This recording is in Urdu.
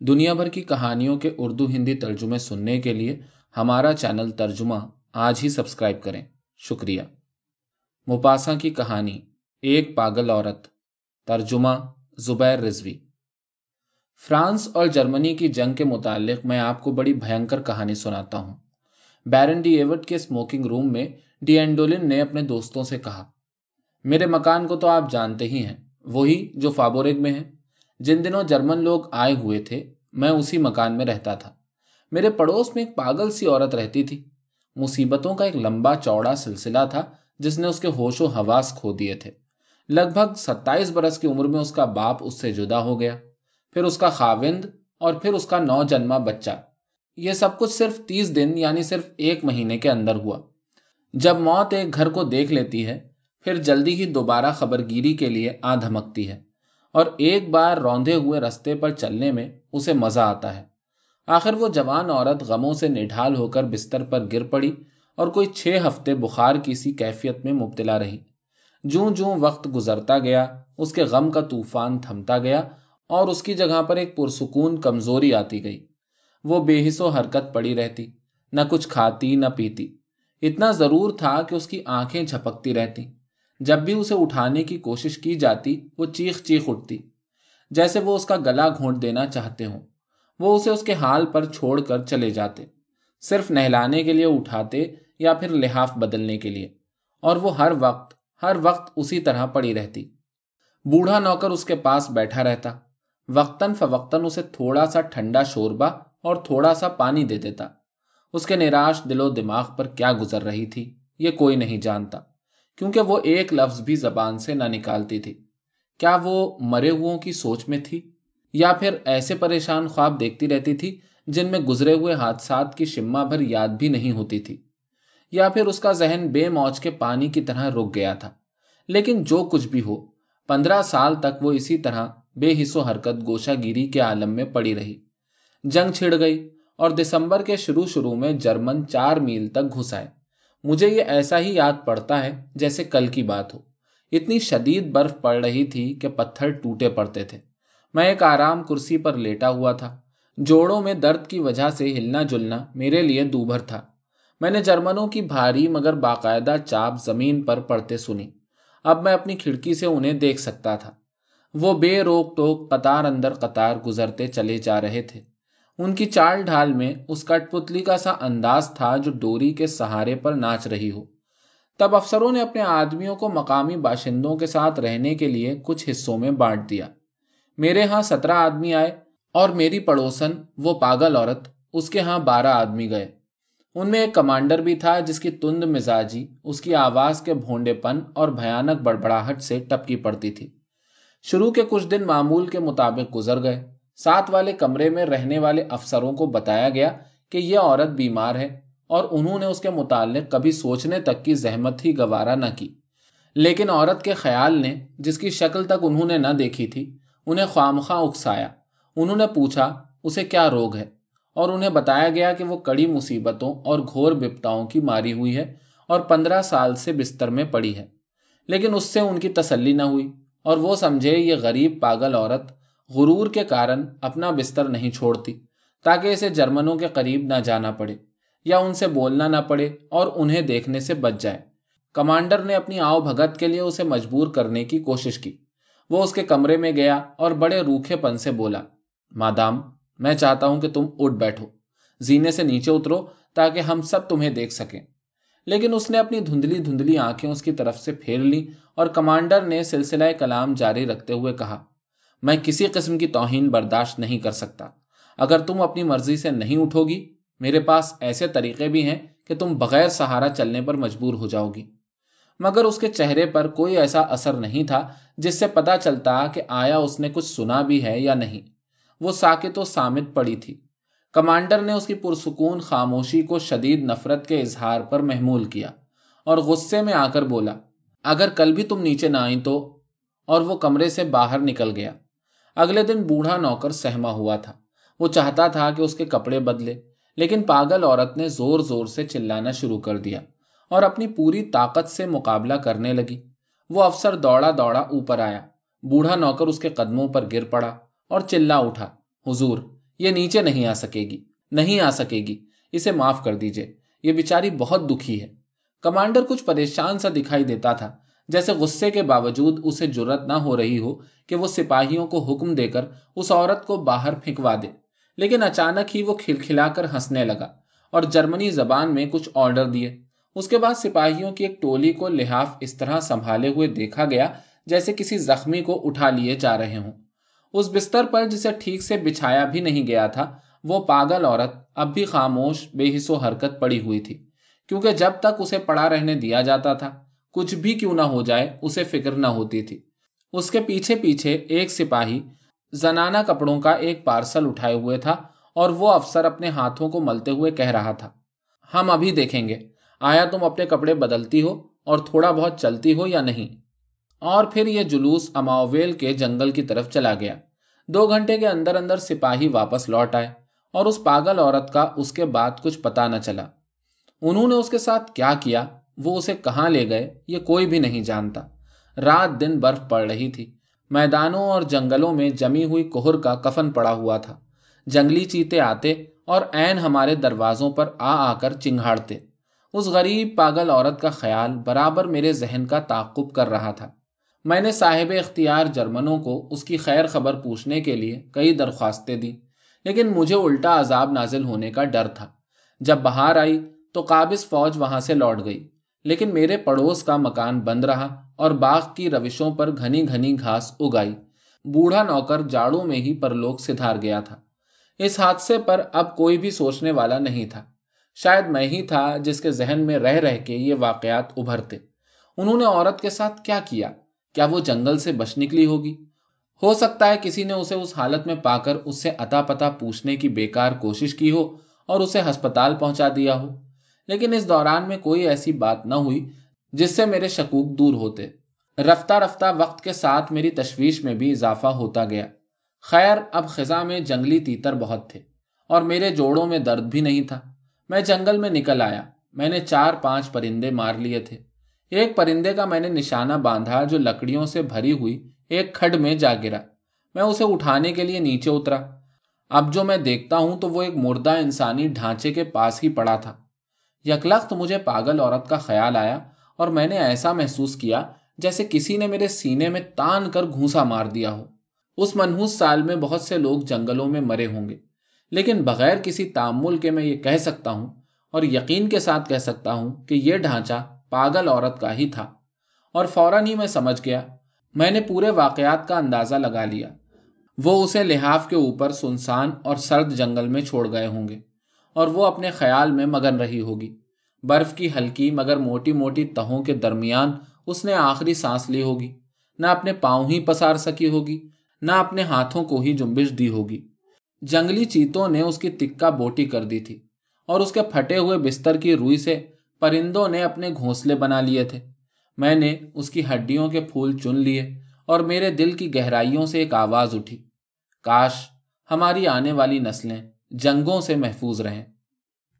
دنیا بھر کی کہانیوں کے اردو ہندی ترجمے سننے کے لیے ہمارا چینل ترجمہ آج ہی سبسکرائب کریں۔ شکریہ۔ مپاسا کی کہانی، ایک پاگل عورت۔ ترجمہ، زبیر رضوی۔ فرانس اور جرمنی کی جنگ کے متعلق میں آپ کو بڑی بھینکر کہانی سناتا ہوں۔ بیرن ڈی ایوٹ کے اسموکنگ روم میں ڈی اینڈولن نے اپنے دوستوں سے کہا، میرے مکان کو تو آپ جانتے ہی ہیں، وہی جو فابورگ میں ہے جن دنوں جرمن لوگ آئے ہوئے تھے، میں اسی مکان میں رہتا تھا۔ میرے پڑوس میں ایک پاگل سی عورت رہتی تھی۔ مصیبتوں کا ایک لمبا چوڑا سلسلہ تھا، جس نے اس کے ہوش و حواس کھو دیے تھے۔ لگ بھگ ستائیس برس کی عمر میں اس کا باپ اس سے جدا ہو گیا۔ پھر اس کا خاوند اور پھر اس کا نو جنما بچہ۔ یہ سب کچھ صرف تیس دن یعنی صرف ایک مہینے کے اندر ہوا۔ جب موت ایک گھر کو دیکھ لیتی ہے، پھر جلدی ہی دوبارہ خبر گیری کے لیے آ دھمکتی ہے۔ اور ایک بار روندے ہوئے رستے پر چلنے میں اسے مزہ آتا ہے۔ آخر وہ جوان عورت غموں سے نڈھال ہو کر بستر پر گر پڑی اور کوئی چھ ہفتے بخار کی سی کیفیت میں مبتلا رہی۔ جوں جوں وقت گزرتا گیا، اس کے غم کا طوفان تھمتا گیا اور اس کی جگہ پر ایک پرسکون کمزوری آتی گئی۔ وہ بے حص و حرکت پڑی رہتی، نہ کچھ کھاتی، نہ پیتی۔ اتنا ضرور تھا کہ اس کی آنکھیں جھپکتی رہتی۔ جب بھی اسے اٹھانے کی کوشش کی جاتی، وہ چیخ چیخ اٹھتی۔ جیسے وہ اس کا گلا گھونٹ دینا چاہتے ہوں۔ وہ اسے اس کے حال پر چھوڑ کر چلے جاتے۔ صرف نہلانے کے لیے اٹھاتے یا پھر لحاف بدلنے کے لیے۔ اور وہ ہر وقت ہر وقت اسی طرح پڑی رہتی۔ بوڑھا نوکر اس کے پاس بیٹھا رہتا۔ وقتاً فوقتاً اسے تھوڑا سا ٹھنڈا شوربا اور تھوڑا سا پانی دے دیتا۔ اس کے نراش دل و دماغ پر کیا گزر رہی تھی، یہ کوئی نہیں جانتا۔ کیونکہ وہ ایک لفظ بھی زبان سے نہ نکالتی تھی۔ کیا وہ مرے کی سوچ میں تھی؟ یا پھر ایسے پریشان خواب دیکھتی رہتی تھی جن میں گزرے ہوئے حادثات کی شما بھر یاد بھی نہیں ہوتی تھی؟ یا پھر اس کا ذہن بے موج کے پانی کی طرح رک گیا تھا۔ لیکن جو کچھ بھی ہو، پندرہ سال تک وہ اسی طرح بے حص و حرکت گوشا گیری کے عالم میں پڑی رہی۔ جنگ چھڑ گئی اور دسمبر کے شروع شروع میں جرمن چار میل تک گھس آئے۔ مجھے یہ ایسا ہی یاد پڑتا ہے جیسے کل کی بات ہو۔ اتنی شدید برف پڑ رہی تھی کہ پتھر ٹوٹے پڑتے تھے۔ میں ایک آرام کرسی پر لیٹا ہوا تھا۔ جوڑوں میں درد کی وجہ سے ہلنا جلنا میرے لیے دوبھر تھا۔ میں نے جرمنوں کی بھاری مگر باقاعدہ چاپ زمین پر پڑتے سنی۔ اب میں اپنی کھڑکی سے انہیں دیکھ سکتا تھا۔ وہ بے روک ٹوک قطار اندر قطار گزرتے چلے جا رہے تھے۔ ان کی چال ڈھال میں اس کٹ پتلی کا سا انداز تھا جو ڈوری کے سہارے پر ناچ رہی ہو۔ تب افسروں نے اپنے آدمیوں کو مقامی باشندوں کے ساتھ رہنے کے لیے کچھ حصوں میں بانٹ دیا۔ میرے ہاں سترہ آدمی آئے اور میری پڑوسن، وہ پاگل عورت، اس کے ہاں بارہ آدمی گئے۔ ان میں ایک کمانڈر بھی تھا جس کی تند مزاجی، اس کی آواز کے بھونڈے پن اور بھیانک بڑبڑاہٹ سے ٹپکی پڑتی تھی۔ شروع کے کچھ دن معمول کے مطابق گزر گئے۔ ساتھ والے کمرے میں رہنے والے افسروں کو بتایا گیا کہ یہ عورت بیمار ہے اور انہوں نے اس کے متعلق کبھی سوچنے تک کی زحمت ہی گوارا نہ کی۔ لیکن عورت کے خیال نے جس کی شکل تک انہوں نے نہ دیکھی تھی، انہیں خواہ اکسایا۔ انہوں نے پوچھا، اسے کیا روگ ہے؟ اور انہیں بتایا گیا کہ وہ کڑی مصیبتوں اور گھور بپتاؤں کی ماری ہوئی ہے اور پندرہ سال سے بستر میں پڑی ہے۔ لیکن اس سے ان کی تسلی نہ ہوئی اور وہ سمجھے یہ غریب پاگل عورت غرور کے کارن اپنا بستر نہیں چھوڑتی، تاکہ اسے جرمنوں کے قریب نہ جانا پڑے یا ان سے بولنا نہ پڑے اور انہیں دیکھنے سے بچ جائے۔ کمانڈر نے اپنی آؤ بھگت کے لیے اسے مجبور کرنے کی کوشش کی۔ وہ اس کے کمرے میں گیا اور بڑے روکھے پن سے بولا، مادام، میں چاہتا ہوں کہ تم اٹھ بیٹھو۔ زینے سے نیچے اترو تاکہ ہم سب تمہیں دیکھ سکیں۔ لیکن اس نے اپنی دھندلی دھندلی آنکھیں اس کی طرف سے پھیر لی اور کمانڈر نے سلسلہ کلام جاری رکھتے ہوئے کہا میں کسی قسم کی توہین برداشت نہیں کر سکتا۔ اگر تم اپنی مرضی سے نہیں اٹھو گی، میرے پاس ایسے طریقے بھی ہیں کہ تم بغیر سہارا چلنے پر مجبور ہو جاؤ گی۔ مگر اس کے چہرے پر کوئی ایسا اثر نہیں تھا جس سے پتا چلتا کہ آیا اس نے کچھ سنا بھی ہے یا نہیں۔ وہ ساکت و سامت پڑی تھی۔ کمانڈر نے اس کی پرسکون خاموشی کو شدید نفرت کے اظہار پر محمول کیا اور غصے میں آ کر بولا، اگر کل بھی تم نیچے نہ آئی تو؟ اور وہ کمرے سے باہر نکل گیا۔ اگلے دن بوڑھا نوکر سہما ہوا تھا۔ وہ چاہتا تھا کہ اس کے کپڑے بدلے، لیکن پاگل عورت نے زور زور سے چلانا شروع کر دیا اور اپنی پوری طاقت سے مقابلہ کرنے لگی۔ وہ افسر دوڑا دوڑا اوپر آیا۔ بوڑھا نوکر اس کے قدموں پر گر پڑا اور چلا اٹھا۔ حضور، یہ نیچے نہیں آ سکے گی، نہیں آ سکے گی، اسے معاف کر دیجیے یہ بیچاری بہت دکھی ہے۔ کمانڈر کچھ پریشان سا دکھائی دیتا تھا۔ جیسے غصے کے باوجود اسے جرت نہ ہو رہی ہو کہ وہ سپاہیوں کو حکم دے کر اس عورت کو باہر پھینکوا دے۔ لیکن اچانک ہی وہ کھلکھلا کر ہنسنے لگا اور جرمنی زبان میں کچھ آرڈر دیے۔ اس کے بعد سپاہیوں کی ایک ٹولی کو لحاف اس طرح سنبھالے ہوئے دیکھا گیا جیسے کسی زخمی کو اٹھا لیے جا رہے ہوں۔ اس بستر پر جسے ٹھیک سے بچھایا بھی نہیں گیا تھا، وہ پاگل عورت اب بھی خاموش، بے حص و حرکت پڑی ہوئی تھی، کیونکہ جب تک اسے پڑا رہنے دیا جاتا تھا کچھ بھی کیوں نہ ہو جائے، اسے فکر نہ ہوتی تھی۔ اس کے پیچھے پیچھے ایک سپاہی زنانہ کپڑوں کا ایک پارسل اٹھائے ہوئے تھا اور وہ افسر اپنے ہاتھوں کو ملتے ہوئے کہہ رہا تھا، ہم ابھی دیکھیں گے، آیا تم اپنے کپڑے بدلتی ہو اور تھوڑا بہت چلتی ہو یا نہیں؟ اور پھر یہ جلوس اماویل کے جنگل کی طرف چلا گیا۔ دو گھنٹے کے اندر اندر سپاہی واپس لوٹ آئے اور اس پاگل عورت کا اس کے بعد کچھ پتا نہ چلا۔ انہوں نے اس کے ساتھ کیا کیا؟ وہ اسے کہاں لے گئے یہ کوئی بھی نہیں جانتا۔ رات دن برف پڑ رہی تھی۔ میدانوں اور جنگلوں میں جمی ہوئی کوہر کا کفن پڑا ہوا تھا۔ جنگلی چیتے آتے اور این ہمارے دروازوں پر آ آ کر چنگھاڑتے۔ اس غریب پاگل عورت کا خیال برابر میرے ذہن کا تعقب کر رہا تھا۔ میں نے صاحب اختیار جرمنوں کو اس کی خیر خبر پوچھنے کے لیے کئی درخواستیں دی لیکن مجھے الٹا عذاب نازل ہونے کا ڈر تھا۔ جب باہر آئی تو قابض فوج وہاں سے لوٹ گئی۔ لیکن میرے پڑوس کا مکان بند رہا اور باغ کی روشوں پر گھنی گھنی گھاس اگائی۔ بوڑھا نوکر جاڑوں میں ہی پر لوگ سدھار گیا تھا۔ اس حادثے پر اب کوئی بھی سوچنے والا نہیں تھا۔ شاید میں ہی تھا جس کے ذہن میں رہ رہ کے یہ واقعات ابھرتے۔ انہوں نے عورت کے ساتھ کیا کیا؟ کیا وہ جنگل سے بچ نکلی ہوگی؟ ہو سکتا ہے کسی نے اسے اس حالت میں پا کر اس سے اتا پتا پوچھنے کی بیکار کوشش کی ہو اور اسے ہسپتال پہنچا دیا ہو۔ لیکن اس دوران میں کوئی ایسی بات نہ ہوئی جس سے میرے شکوک دور ہوتے۔ رفتہ رفتہ وقت کے ساتھ میری تشویش میں بھی اضافہ ہوتا گیا۔ خیر، اب خزاں میں جنگلی تیتر بہت تھے اور میرے جوڑوں میں درد بھی نہیں تھا۔ میں جنگل میں نکل آیا۔ میں نے چار پانچ پرندے مار لیے تھے۔ ایک پرندے کا میں نے نشانہ باندھا جو لکڑیوں سے بھری ہوئی ایک کھڈ میں جا گرا۔ میں اسے اٹھانے کے لیے نیچے اترا۔ اب جو میں دیکھتا ہوں تو وہ ایک مردہ انسانی ڈھانچے کے پاس ہی پڑا تھا۔ یکلخت مجھے پاگل عورت کا خیال آیا اور میں نے ایسا محسوس کیا جیسے کسی نے میرے سینے میں تان کر گھوسا مار دیا ہو۔ اس منحوس سال میں بہت سے لوگ جنگلوں میں مرے ہوں گے، لیکن بغیر کسی تعمل کے میں یہ کہہ سکتا ہوں اور یقین کے ساتھ کہہ سکتا ہوں کہ یہ ڈھانچہ پاگل عورت کا ہی تھا۔ اور فوراً ہی میں سمجھ گیا، میں نے پورے واقعات کا اندازہ لگا لیا۔ وہ اسے لحاف کے اوپر سنسان اور سرد جنگل میں چھوڑ گئے ہوں گے۔ اور وہ اپنے خیال میں مگن رہی ہوگی۔ برف کی ہلکی مگر موٹی موٹی تہوں کے درمیان اس نے آخری سانس لی ہوگی۔ نہ اپنے پاؤں ہی پسار سکی ہوگی، نہ اپنے ہاتھوں کو ہی جنبش دی ہوگی۔ جنگلی چیتوں نے اس کی تکا بوٹی کر دی تھی اور اس کے پھٹے ہوئے بستر کی روئی سے پرندوں نے اپنے گھونسلے بنا لیے تھے۔ میں نے اس کی ہڈیوں کے پھول چن لیے اور میرے دل کی گہرائیوں سے ایک آواز اٹھی، کاش ہماری آنے والی نسلیں جنگوں سے محفوظ رہیں۔